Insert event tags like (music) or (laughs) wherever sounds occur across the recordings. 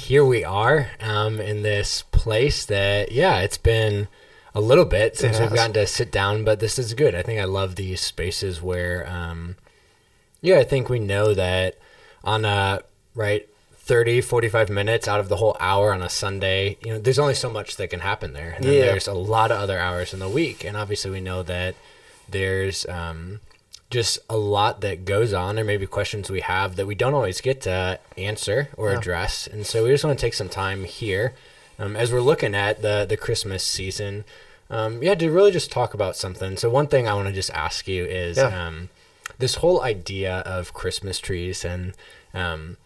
here we are um, in this place that, yeah, it's been a little bit since we've gotten to sit down, but this is good. I think I love these spaces where, um, yeah, I think we know that on a, right, 30, 45 minutes out of the whole hour on a Sunday, you know, there's only so much that can happen there. And then Yeah. there's a lot of other hours in the week. And obviously we know that there's um, just a lot that goes on or maybe questions we have that we don't always get to answer or Yeah. address. And so we just want to take some time here um, as we're looking at the, the Christmas season. Um, yeah, to really just talk about something. So one thing I want to just ask you is Yeah. um, this whole idea of Christmas trees and um,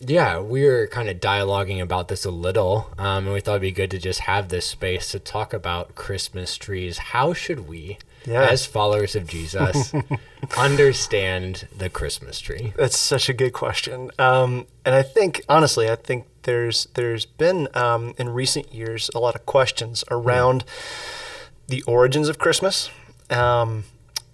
yeah, we were kind of dialoguing about this a little, um, and we thought it'd be good to just have this space to talk about Christmas trees. How should we, Yeah. as followers of Jesus, (laughs) understand the Christmas tree? That's such a good question, um, and I think honestly, I think there's there's been um, in recent years a lot of questions around the origins of Christmas. Um,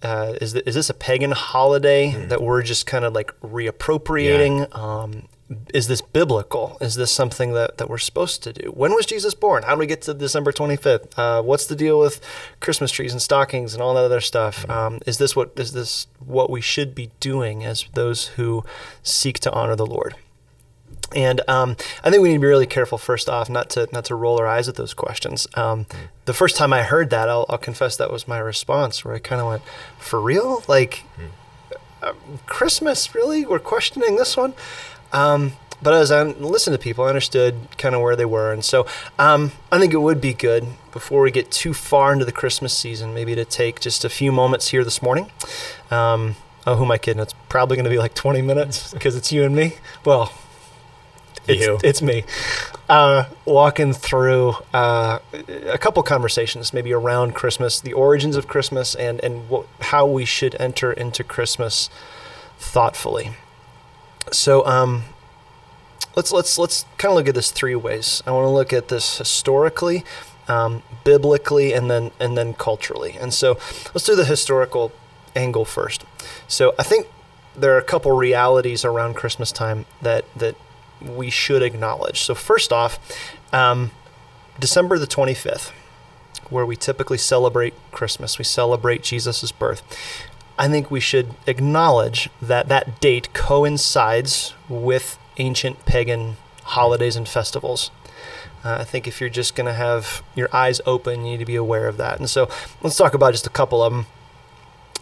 uh, is, th- is this a pagan holiday that we're just kind of like reappropriating? Um, is this biblical? Is this something that, that we're supposed to do? When was Jesus born? How do we get to December 25th? Uh, what's the deal with Christmas trees and stockings and all that other stuff? Um, is this what is this what we should be doing as those who seek to honor the Lord? And um, I think we need to be really careful. First off, not to not to roll our eyes at those questions. Um, the first time I heard that, I'll, I'll confess that was my response, where I kind of went, "For real? Like uh, Christmas? Really? We're questioning this one?" Um, but as I listened to people, I understood kind of where they were, and so um, I think it would be good before we get too far into the Christmas season, maybe to take just a few moments here this morning. Um, oh, who am I kidding? It's probably going to be like 20 minutes (laughs) because it's you and me. Well, it's, You. it's me. Uh, walking through uh, a couple conversations, maybe around Christmas, the origins of Christmas, and and what, how we should enter into Christmas thoughtfully. So, um, let's let's let's kind of look at this three ways. I want to look at this historically, um, biblically, and then and then culturally. And so, let's do the historical angle first. So, I think there are a couple realities around Christmas time that that we should acknowledge. So, first off, um, December the twenty fifth, where we typically celebrate Christmas, we celebrate Jesus' birth. I think we should acknowledge that that date coincides with ancient pagan holidays and festivals. Uh, I think if you're just going to have your eyes open, you need to be aware of that. And so let's talk about just a couple of them.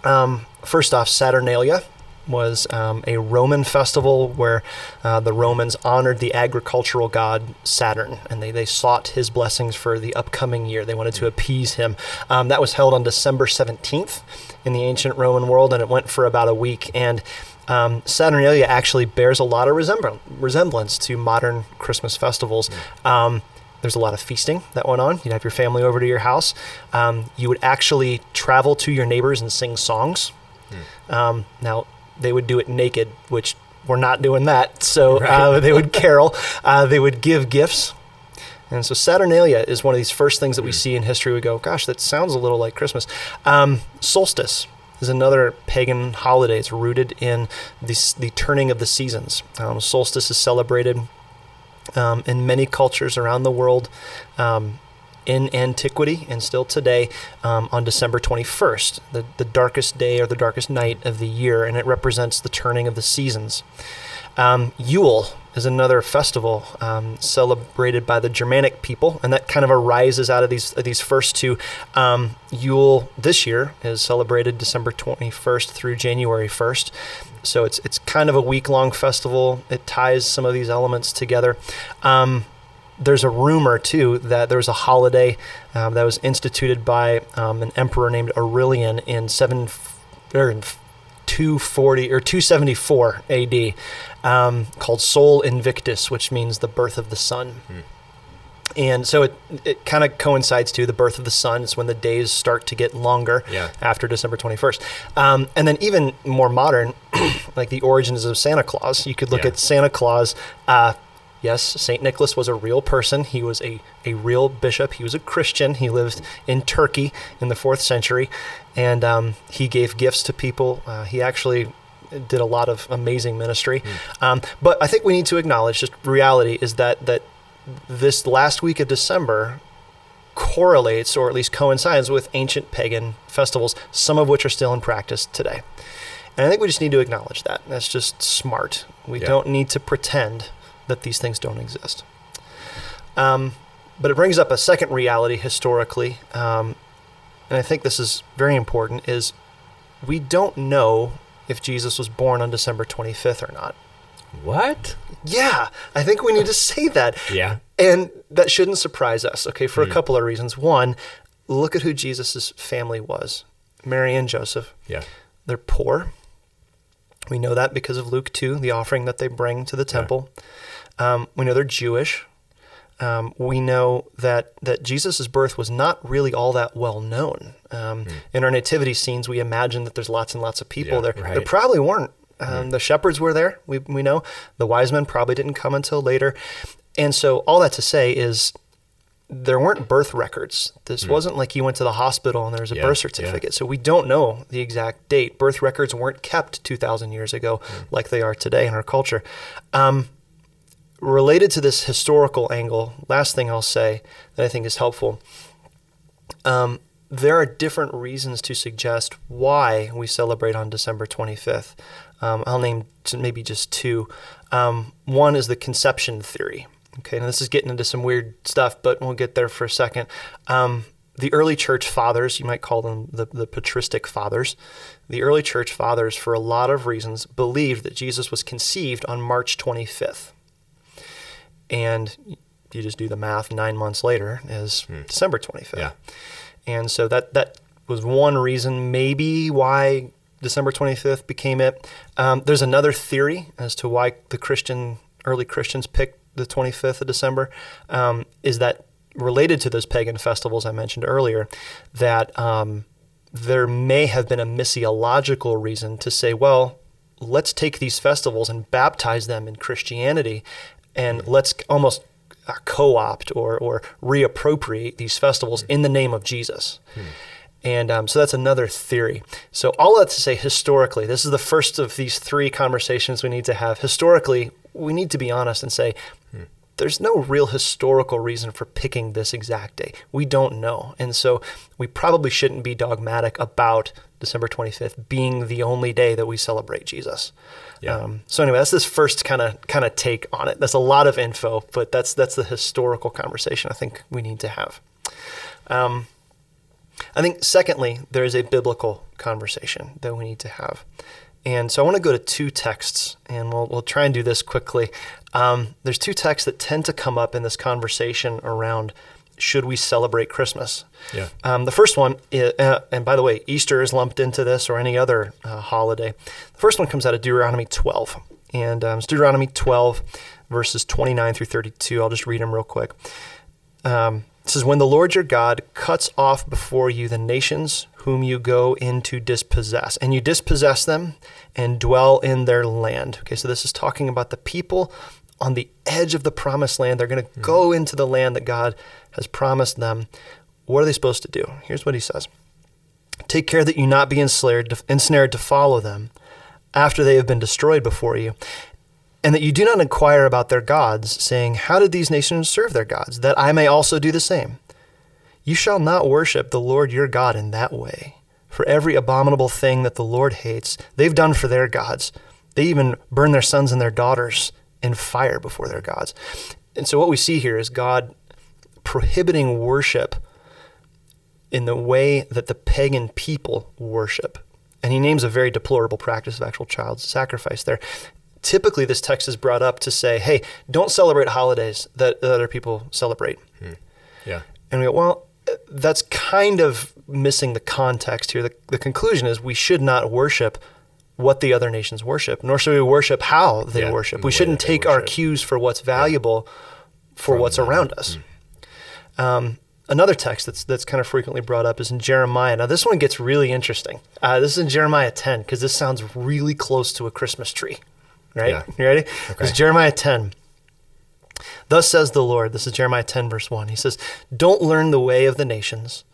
Um, first off, Saturnalia was um, a Roman festival where uh, the Romans honored the agricultural god Saturn and they, they sought his blessings for the upcoming year. They wanted to appease him. Um, that was held on December 17th in the ancient Roman world and it went for about a week. And um, Saturnalia actually bears a lot of resembl- resemblance to modern Christmas festivals. Um, there's a lot of feasting that went on. You'd have your family over to your house. Um, you would actually travel to your neighbors and sing songs. Um, now, they would do it naked, which we're not doing that. So uh, they would carol, uh, they would give gifts. And so Saturnalia is one of these first things that we see in history. We go, gosh, that sounds a little like Christmas. Um, solstice is another pagan holiday. It's rooted in the, the turning of the seasons. Um, solstice is celebrated um, in many cultures around the world um, in antiquity and still today um, on December 21st, the, the darkest day or the darkest night of the year, and it represents the turning of the seasons. Um, Yule is another festival um, celebrated by the Germanic people, and that kind of arises out of these these first two. Um, Yule this year is celebrated December 21st through January 1st, so it's it's kind of a week long festival. It ties some of these elements together. There's a rumor too that there was a holiday um, that was instituted by um, an emperor named Aurelian in seven or in 240 or 274 AD um, called Sol Invictus, which means the birth of the sun. And so it, it kind of coincides to the birth of the sun. It's when the days start to get longer Yeah. after December 21st. Um, and then even more modern, (clears throat) like the origins of Santa Claus, you could look Yeah. at Santa Claus. Uh, yes, St. Nicholas was a real person. He was a, a real bishop. He was a Christian. He lived in Turkey in the fourth century. And um, he gave gifts to people. Uh, he actually did a lot of amazing ministry. Um, but I think we need to acknowledge just reality is that that this last week of December correlates or at least coincides with ancient pagan festivals, some of which are still in practice today. And I think we just need to acknowledge that. That's just smart. We Yeah. don't need to pretend that these things don't exist. Um, but it brings up a second reality historically, um, and I think this is very important, is we don't know if Jesus was born on December 25th or not. What? Yeah, I think we need to (laughs) say that. Yeah. And that shouldn't surprise us, okay, for a couple of reasons. One, look at who Jesus' family was Mary and Joseph. Yeah. They're poor. We know that because of Luke 2, the offering that they bring to the temple. Um, we know they're Jewish. Um, we know that, that Jesus' birth was not really all that well known. Um, In our nativity scenes, we imagine that there's lots and lots of people Yeah, there. There probably weren't. Um, The shepherds were there, we, we know. The wise men probably didn't come until later. And so, all that to say is there weren't birth records. This wasn't like you went to the hospital and there was a Yeah, birth yeah. certificate. So we don't know the exact date. Birth records weren't kept 2,000 years ago like they are today in our culture. Um, related to this historical angle, last thing I'll say that I think is helpful. Um, there are different reasons to suggest why we celebrate on December 25th. Um, I'll name maybe just two. Um, one is the conception theory. Okay, now this is getting into some weird stuff, but we'll get there for a second. Um, the early church fathers, you might call them the, the patristic fathers, the early church fathers, for a lot of reasons, believed that Jesus was conceived on March 25th. And you just do the math, nine months later is December 25th. Yeah. And so that that was one reason, maybe why December 25th became it. Um, there's another theory as to why the Christian early Christians picked the 25th of December. Um, is that related to those pagan festivals I mentioned earlier? That um, there may have been a missiological reason to say, well, let's take these festivals and baptize them in Christianity, and let's almost uh, co-opt or, or reappropriate these festivals in the name of Jesus. And um, so that's another theory. So all that to say, historically, this is the first of these three conversations we need to have. Historically, we need to be honest and say, there's no real historical reason for picking this exact day. We don't know. And so we probably shouldn't be dogmatic about December 25th being the only day that we celebrate Jesus. Yeah. Um, so anyway, that's this first kind of kind of take on it. That's a lot of info, but that's that's the historical conversation I think we need to have. Um, I think secondly, there is a biblical conversation that we need to have. And so I want to go to two texts, and we'll, we'll try and do this quickly. Um, there's two texts that tend to come up in this conversation around should we celebrate Christmas? Yeah. Um, the first one, uh, and by the way, Easter is lumped into this or any other uh, holiday. The first one comes out of Deuteronomy 12. And um, it's Deuteronomy 12, verses 29 through 32. I'll just read them real quick. Um, it says, When the Lord your God cuts off before you the nations whom you go in to dispossess, and you dispossess them and dwell in their land. Okay, so this is talking about the people on the edge of the promised land. They're going to go hmm. into the land that God has promised them. What are they supposed to do? Here's what he says Take care that you not be ensnared, ensnared to follow them after they have been destroyed before you, and that you do not inquire about their gods, saying, How did these nations serve their gods, that I may also do the same? You shall not worship the Lord your God in that way. For every abominable thing that the Lord hates, they've done for their gods. They even burn their sons and their daughters in fire before their gods. And so, what we see here is God prohibiting worship in the way that the pagan people worship. And he names a very deplorable practice of actual child sacrifice there. Typically, this text is brought up to say, hey, don't celebrate holidays that, that other people celebrate. Hmm. Yeah. And we go, well, that's kind of missing the context here. The, the conclusion is we should not worship what the other nations worship, nor should we worship how they Yeah, worship. We shouldn't that take our cues for what's valuable for From what's them. around us. Um, another text that's that's kind of frequently brought up is in Jeremiah. Now this one gets really interesting. Uh, this is in Jeremiah 10 because this sounds really close to a Christmas tree. Right? Yeah. You ready? Okay. It's Jeremiah 10. Thus says the Lord. This is Jeremiah 10, verse 1. He says, Don't learn the way of the nations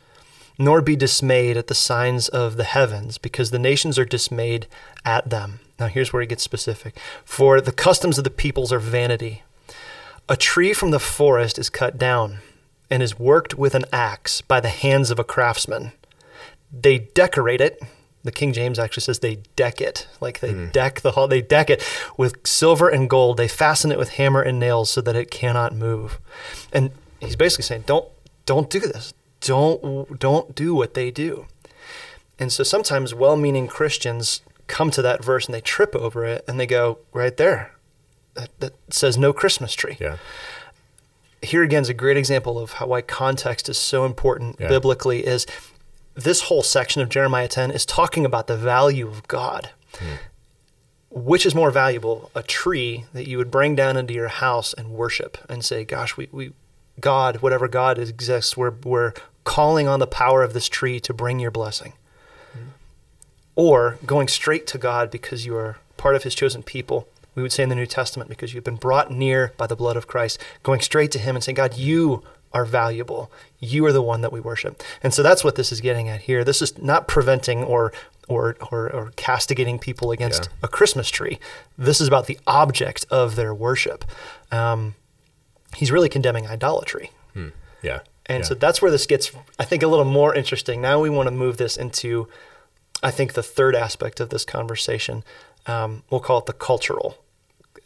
nor be dismayed at the signs of the heavens, because the nations are dismayed at them. Now, here's where he gets specific. For the customs of the peoples are vanity. A tree from the forest is cut down and is worked with an axe by the hands of a craftsman. They decorate it. The King James actually says they deck it, like they hmm. deck the hall. They deck it with silver and gold. They fasten it with hammer and nails so that it cannot move. And he's basically saying, don't don't do this. Don't don't do what they do. And so sometimes well-meaning Christians come to that verse and they trip over it and they go right there. That, that says no Christmas tree Yeah. here again is a great example of how why context is so important Yeah. biblically is this whole section of Jeremiah 10 is talking about the value of God. Hmm. Which is more valuable, a tree that you would bring down into your house and worship and say, gosh, we, we God, whatever God exists, we're, we're calling on the power of this tree to bring your blessing. Or going straight to God because you are part of his chosen people. We would say in the New Testament, because you've been brought near by the blood of Christ, going straight to him and saying, God, you are valuable. You are the one that we worship. And so that's what this is getting at here. This is not preventing or or or, or castigating people against Yeah. a Christmas tree. This is about the object of their worship. Um, he's really condemning idolatry. Yeah. And yeah. so that's where this gets, I think, a little more interesting. Now we want to move this into, I think, the third aspect of this conversation. Um, we'll call it the cultural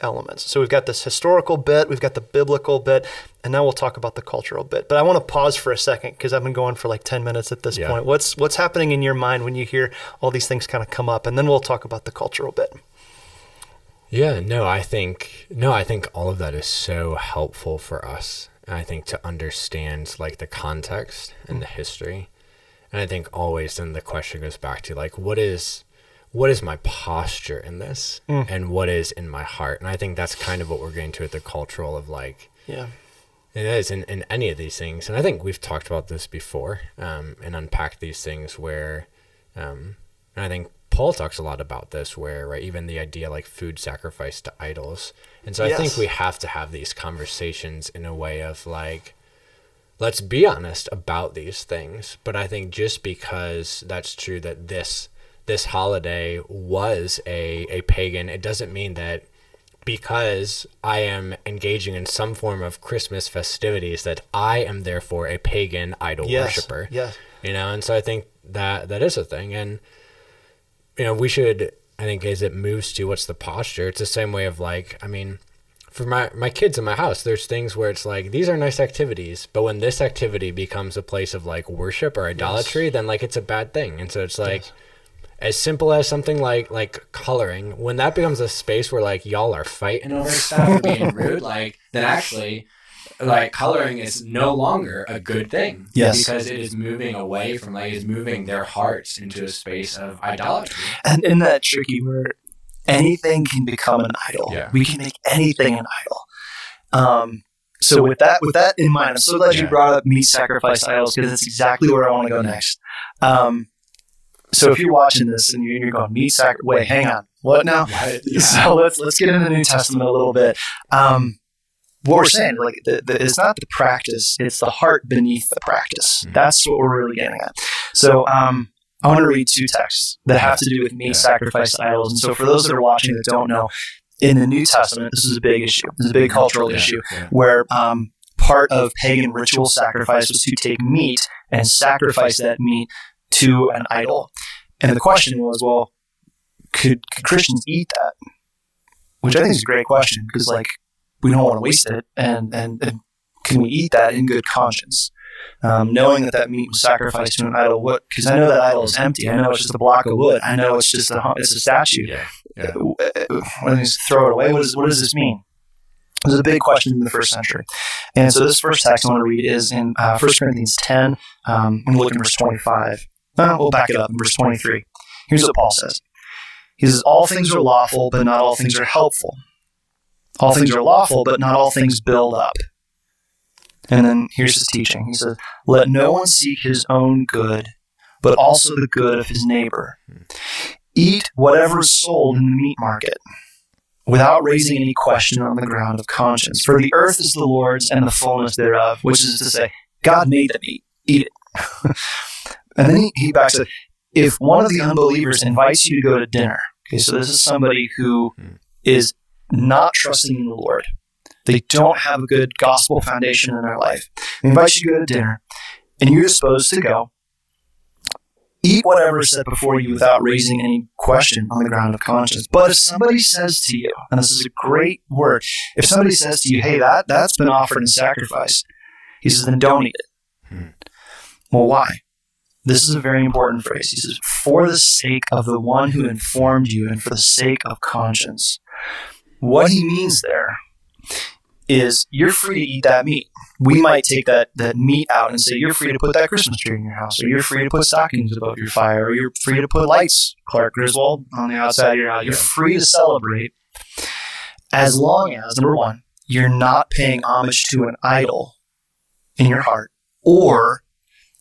elements. So we've got this historical bit, we've got the biblical bit, and now we'll talk about the cultural bit. But I want to pause for a second because I've been going for like 10 minutes at this Yeah. point. What's what's happening in your mind when you hear all these things kind of come up? And then we'll talk about the cultural bit. Yeah, no, I think no, I think all of that is so helpful for us. And I think to understand like the context and the history. And I think always then the question goes back to like what is what is my posture in this and what is in my heart? And I think that's kind of what we're getting to at the cultural of like Yeah. it is in, in any of these things. And I think we've talked about this before um, and unpacked these things where, um, and I think Paul talks a lot about this where, right, even the idea like food sacrifice to idols. And so I think we have to have these conversations in a way of like, let's be honest about these things. But I think just because that's true that this this holiday was a, a pagan, it doesn't mean that because I am engaging in some form of Christmas festivities that I am therefore a pagan idol Yes. worshiper. Yes. You know, and so I think that that is a thing. And you know, we should I think as it moves to what's the posture, it's the same way of like, I mean, for my my kids in my house, there's things where it's like these are nice activities, but when this activity becomes a place of like worship or idolatry, then like it's a bad thing. And so it's like as simple as something like like coloring, when that becomes a space where like y'all are fighting over (laughs) stuff or being rude, like then actually like coloring is no longer a good thing. Yes. Because it is moving away from like it's moving their hearts into a space of idolatry. And in that tricky where anything can become an idol. Yeah. We can make anything an idol. Um, so with that with that in mind, I'm so glad you brought up meat sacrifice idols because that's exactly where I want to go next. Um, so if you're watching this and you're, you're going meat sac, wait, hang on, what now? What? (laughs) So let's let's get into the New Testament a little bit. Um, what we're saying, like, the, the, it's not the practice; it's the heart beneath the practice. Mhm. That's what we're really getting at. So, um, I want to read two texts that have to do with meat Yeah. sacrifice idols. And so, for those that are watching that don't know, in the New Testament, this is a big issue. This is a big cultural Yeah, issue yeah. where um, part of pagan ritual sacrifice was to take meat and sacrifice that meat to an idol. And the question was, well, could, could Christians eat that? Which I think is a great question because, like, we don't want to waste it, and, and and can we eat that in good conscience, um, knowing that that meat was sacrificed to an idol? What? Because I know that idol is empty. I know it's just a block of wood. I know it's just a it's a statue. Yeah. Yeah. When they throw it away, what, is, what does this mean? It was a big question in the first century. And so this first text I want to read is in uh, 1 Corinthians 10. Um, I'm looking at verse 25. Uh, we'll back it up in verse 23. Here's what Paul says. He says, All things are lawful, but not all things are helpful. All things are lawful, but not all things build up. And then here's his teaching. He says, Let no one seek his own good, but also the good of his neighbor. Eat whatever is sold in the meat market without raising any question on the ground of conscience. For the earth is the Lord's and the fullness thereof, which is to say, God made the meat. Eat it. (laughs) And then he, he backs it. If one of the unbelievers invites you to go to dinner, okay, so this is somebody who hmm. is not trusting in the Lord. They don't have a good gospel foundation in their life. They invite you to go to dinner, and you're supposed to go. Eat whatever is set before you without raising any question on the ground of conscience. But if somebody says to you, and this is a great word, if somebody says to you, hey, that, that's been offered in sacrifice, he says, then don't eat it. Hmm. Well, why? This is a very important phrase. He says, for the sake of the one who informed you and for the sake of conscience. What he means there is you're free to eat that meat. We might take that, that meat out and say, you're free to put that Christmas tree in your house, or you're free to put stockings above your fire, or you're free to put lights, Clark Griswold, on the outside of your house. You're free to celebrate as long as, number one, you're not paying homage to an idol in your heart, or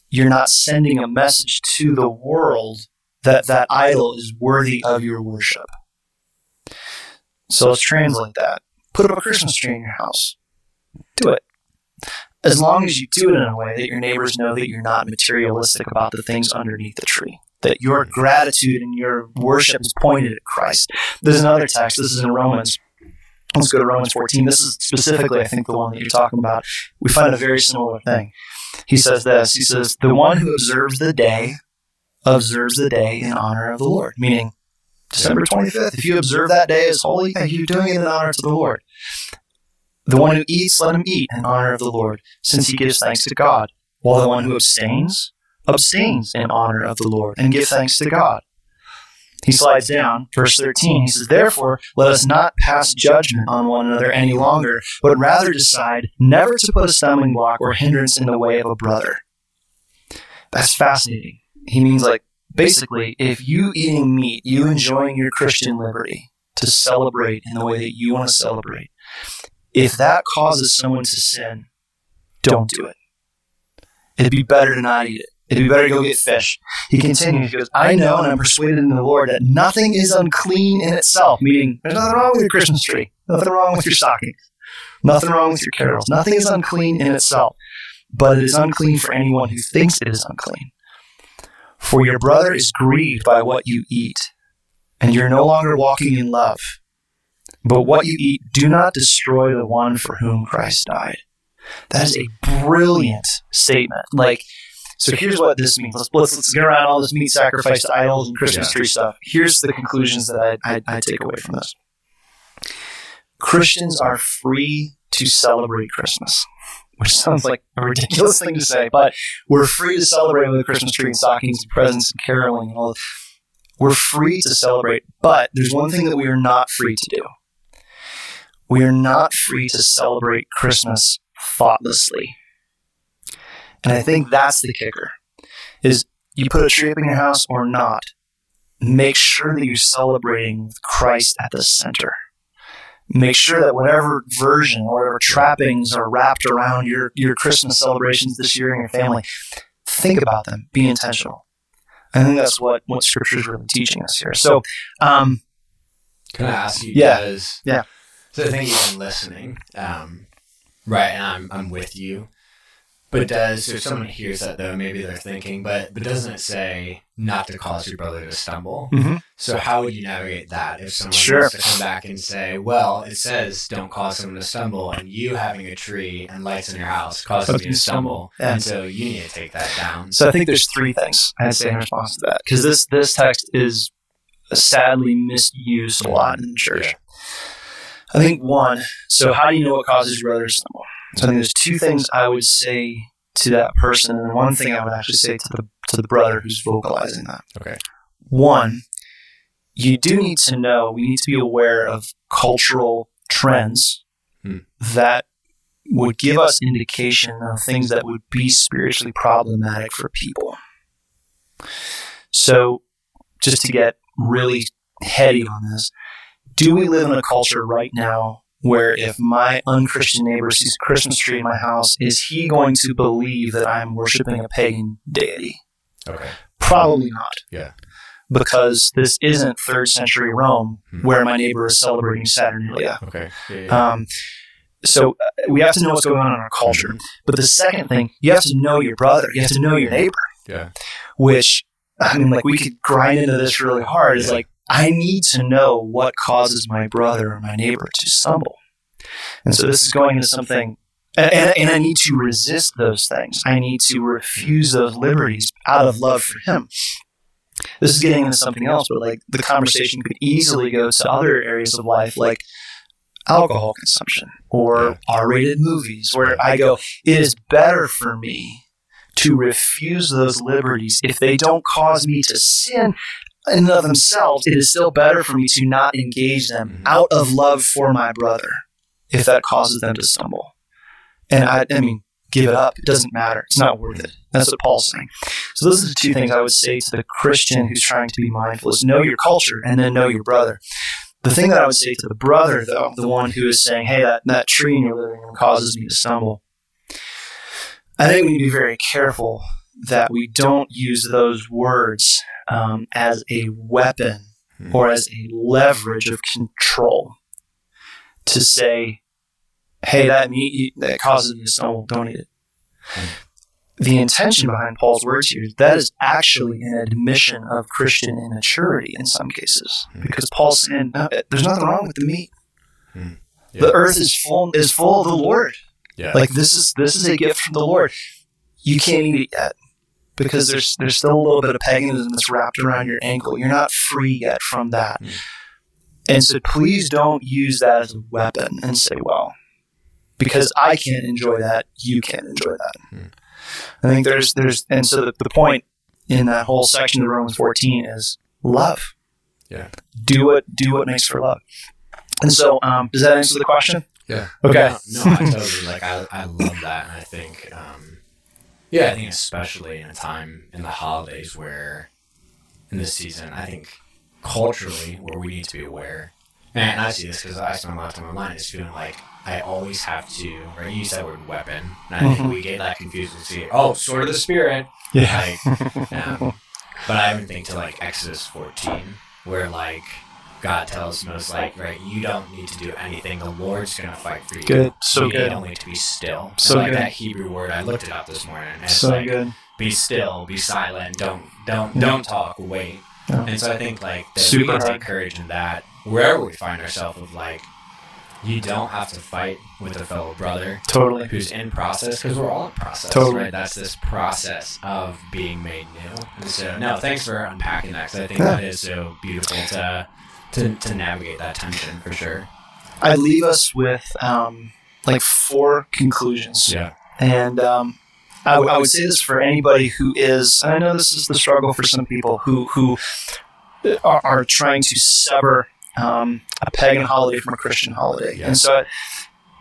you're not sending a message to the world that that idol is worthy of your worship. So let's translate that. Put up a Christmas tree in your house. Do it. As long as you do it in a way that your neighbors know that you're not materialistic about the things underneath the tree, that your gratitude and your worship is pointed at Christ. There's another text. This is in Romans. Let's go to Romans 14. This is specifically, I think, the one that you're talking about. We find a very similar thing. He says this He says, The one who observes the day observes the day in honor of the Lord, meaning December 25th. If you observe that day as holy, you're doing it in honor to the Lord. The one who eats, let him eat in honor of the Lord, since he gives thanks to God. While the one who abstains, abstains in honor of the Lord, and give thanks to God. He slides down, verse 13. He says, Therefore, let us not pass judgment on one another any longer, but rather decide never to put a stumbling block or hindrance in the way of a brother. That's fascinating. He means, like, basically, if you eating meat, you enjoying your Christian liberty to celebrate in the way that you want to celebrate, if that causes someone to sin, don't do it. It'd be better to not eat it. It'd be better to go get fish. He continues, he goes, I know and I'm persuaded in the Lord that nothing is unclean in itself, meaning there's nothing wrong with your Christmas tree, nothing wrong with your stockings, nothing wrong with your carols. Nothing is unclean in itself, but it is unclean for anyone who thinks it is unclean. For your brother is grieved by what you eat, and you're no longer walking in love. But what you eat, do not destroy the one for whom Christ died. That is a brilliant statement. Like, so here's what this means. Let's, let's, let's get around all this meat sacrifice to idols and Christmas Yeah. tree stuff. Here's the conclusions that I, I, I take away from this. Christians are free to celebrate Christmas, which sounds like a ridiculous thing to say, but we're free to celebrate with a Christmas tree and stockings and presents and caroling and all. We're free to celebrate, but there's one thing that we are not free to do. We are not free to celebrate Christmas thoughtlessly. And I think that's the kicker. Is you put a tree up in your house or not, make sure that you're celebrating with Christ at the center. Make sure that whatever version or whatever trappings are wrapped around your, your Christmas celebrations this year and your family, think about them. Be intentional. I think that's what, what scripture is really teaching us here. So, um, Can I ask you Yeah. guys? Yeah. So think you've been listening, um, right? And I'm I'm with you. But does if someone hears that though, maybe they're thinking, but but doesn't it say not to cause your brother to stumble? Mhm. So how would you navigate that if someone Sure. wants to come back and say, well, it says don't cause someone to stumble, and you having a tree and lights in your house causes me to stumble, Yeah. and so you need to take that down. So I think there's three things I'd say in response to that because this this text is sadly misused a lot in the church. Yeah. I think one. So how do you know what causes your brother to stumble? So I think there's two things I would say to that person, and one thing I would actually say to the to the brother who's vocalizing that. Okay. One, you do need to know. We need to be aware of cultural trends Hmm. that would give us indication of things that would be spiritually problematic for people. So, just to get really heady on this, do we live in a culture right now where if my unchristian neighbor sees a Christmas tree in my house, is he going to believe that I'm worshiping a pagan deity? Okay. Probably not. Yeah. Because this isn't third century Rome Hmm. where my neighbor is celebrating Saturnalia. Okay. Yeah, yeah. Um, so uh, we have to know what's going on in our culture. But the second thing, you have to know your brother. You have to know your neighbor. yeah. which I mean, like we could grind into this really hard. Is like I need to know what causes my brother or my neighbor to stumble, and so this is going into something. And, and I need to resist those things. I need to refuse those liberties out of love for him. This is getting into something else, but like the conversation could easily go to other areas of life, like alcohol consumption or R-rated movies, where I go, it is better for me to refuse those liberties if they don't cause me to sin in and of themselves. It is still better for me to not engage them mm-hmm. out of love for my brother if that causes them to stumble. And I, I mean, give it up. It doesn't matter. It's not worth it. That's what Paul's saying. So those are the two things I would say to the Christian who's trying to be mindful is know your culture and then know your brother. The thing that I would say to the brother, though, the one who is saying, hey, that, that tree in your living room causes me to stumble, I think we need to be very careful that we don't use those words um, as a weapon hmm. or as a leverage of control to say, hey, that meat that causes me to stumble, don't eat it. Hmm. The intention behind Paul's words here is that is actually an admission of Christian immaturity in some cases, hmm. because Paul's saying no, there's nothing wrong with the meat. Yeah. The earth is full is full of the Lord. Yeah. Like this is this is a gift from the Lord. You can't eat it yet because there's there's still a little bit of paganism that's wrapped around your ankle. You're not free yet from that. And so please don't use that as a weapon and say, well, because I can't enjoy that, you can't enjoy that. I think there's there's and so the, the point in that whole section of Romans 14 is love. Yeah. Do what do what makes for love. And so um, does that answer the question? Yeah. Okay. No, no, I totally like. I, I love that, and I think, um, yeah, I think especially in a time in the holidays where, in this season, I think culturally where we need to be aware, and I see this because I spend a lot of time online, is feeling like I always have to. Right, you use that word weapon, and I think we get that confused and see, oh, sword of the spirit, Yeah. like, um, but I even think to like Exodus 14, where like God tells Moses, like, right, you don't need to do anything. The Lord's gonna fight for you. Good. So you good. need only to be still. So like good. that Hebrew word, I looked it up this morning. And it's So like, good. be still, be silent, don't don't Yeah. don't talk, wait. Yeah. And so I think like that Super we can take courage in that wherever we find ourselves of like you don't have to fight with a fellow brother Totally. who's in process because we're all in process Totally. right that's this process of being made new and so no thanks for unpacking that because i think Yeah. that is so beautiful to, to to navigate that tension for sure I'd leave us with um, like four conclusions. yeah And um, I, w- I would say this for anybody who is, I know this is the struggle for some people who, who are, are trying to sever um, a pagan holiday from a Christian holiday. Yeah. And so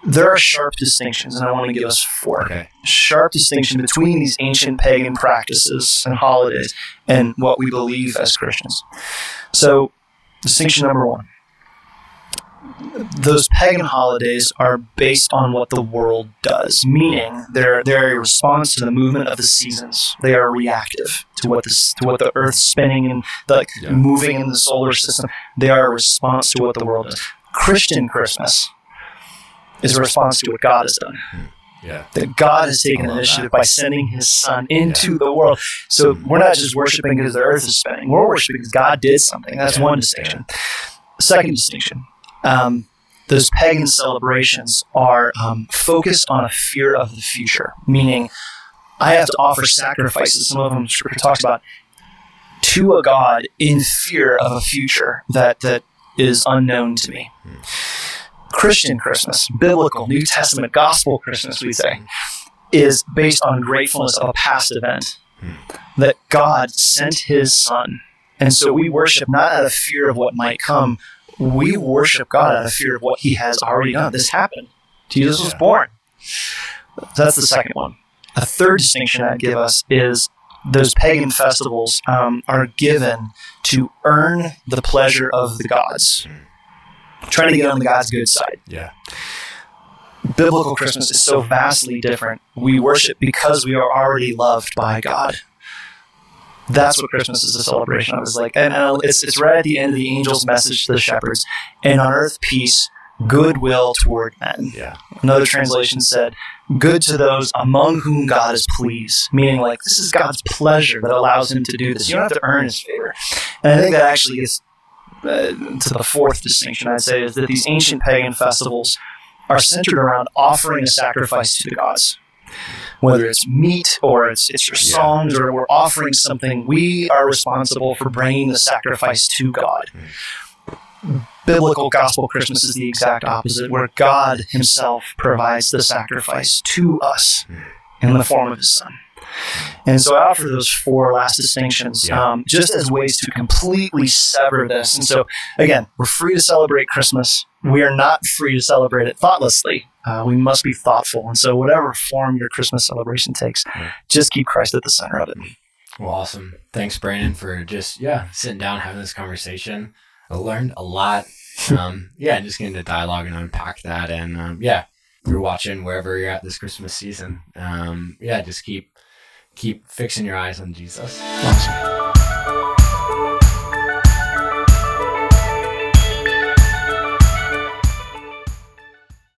there are sharp distinctions, and I want to give us four. okay Sharp distinction between these ancient pagan practices and holidays and what we believe as Christians. So, distinction number one those pagan holidays are based on what the world does, meaning they're they're a response to the movement of the seasons. They are reactive to what the to what the Earth's spinning and like Yeah. moving in the solar system. They are a response to what the world does. Christian Christmas is a response to what God has done. Hmm. Yeah That God has taken initiative by sending His Son into the world. So we're not just worshiping because the Earth is spinning. We're worshiping because God did something. That's Yeah. one distinction. Second distinction. Um, those pagan celebrations are um, focused on a fear of the future, meaning I have to offer sacrifices. Some of them Scripture talks about to a God in fear of a future that that is unknown to me. Christian Christmas, biblical, New Testament, gospel Christmas, we say, is based on gratefulness of a past event that God sent His Son, and so we worship not out of fear of what might come. We worship God out of fear of what He has already done. This happened. Jesus was born. That's the second one. A third distinction I'd give us is those pagan festivals um, are given to earn the pleasure of the gods, trying to get on the God's good side. yeah Biblical Christmas is so vastly different. We worship because we are already loved by God. That's what Christmas is a celebration of. It's like, and it's it's right at the end of the angel's message to the shepherds, and on earth peace, goodwill toward men. Yeah. Another translation said, good to those among whom God is pleased, meaning like this is God's pleasure that allows him to do this. You don't have to earn his favor. And I think that actually gets uh, to the fourth distinction, I'd say, is that these ancient pagan festivals are centered around offering a sacrifice to the gods. Whether it's meat or it's, it's your Yeah. songs or we're offering something, we are responsible for bringing the sacrifice to God biblical gospel Christmas is the exact opposite, where God Himself provides the sacrifice to us in the form of His Son. And so I offer those four last distinctions Yeah. um, just as ways to completely sever this. And so, again, we're free to celebrate Christmas. We are not free to celebrate it thoughtlessly. Uh, we must be thoughtful. And so, whatever form your Christmas celebration takes, Yeah. just keep Christ at the center of it. Well, awesome. Thanks, Brandon, for just yeah sitting down having this conversation. I learned a lot. (laughs) Um, yeah, just getting to dialogue and unpack that. And um, yeah, if you're watching wherever you're at this Christmas season, um, yeah, just keep keep fixing your eyes on Jesus. Awesome.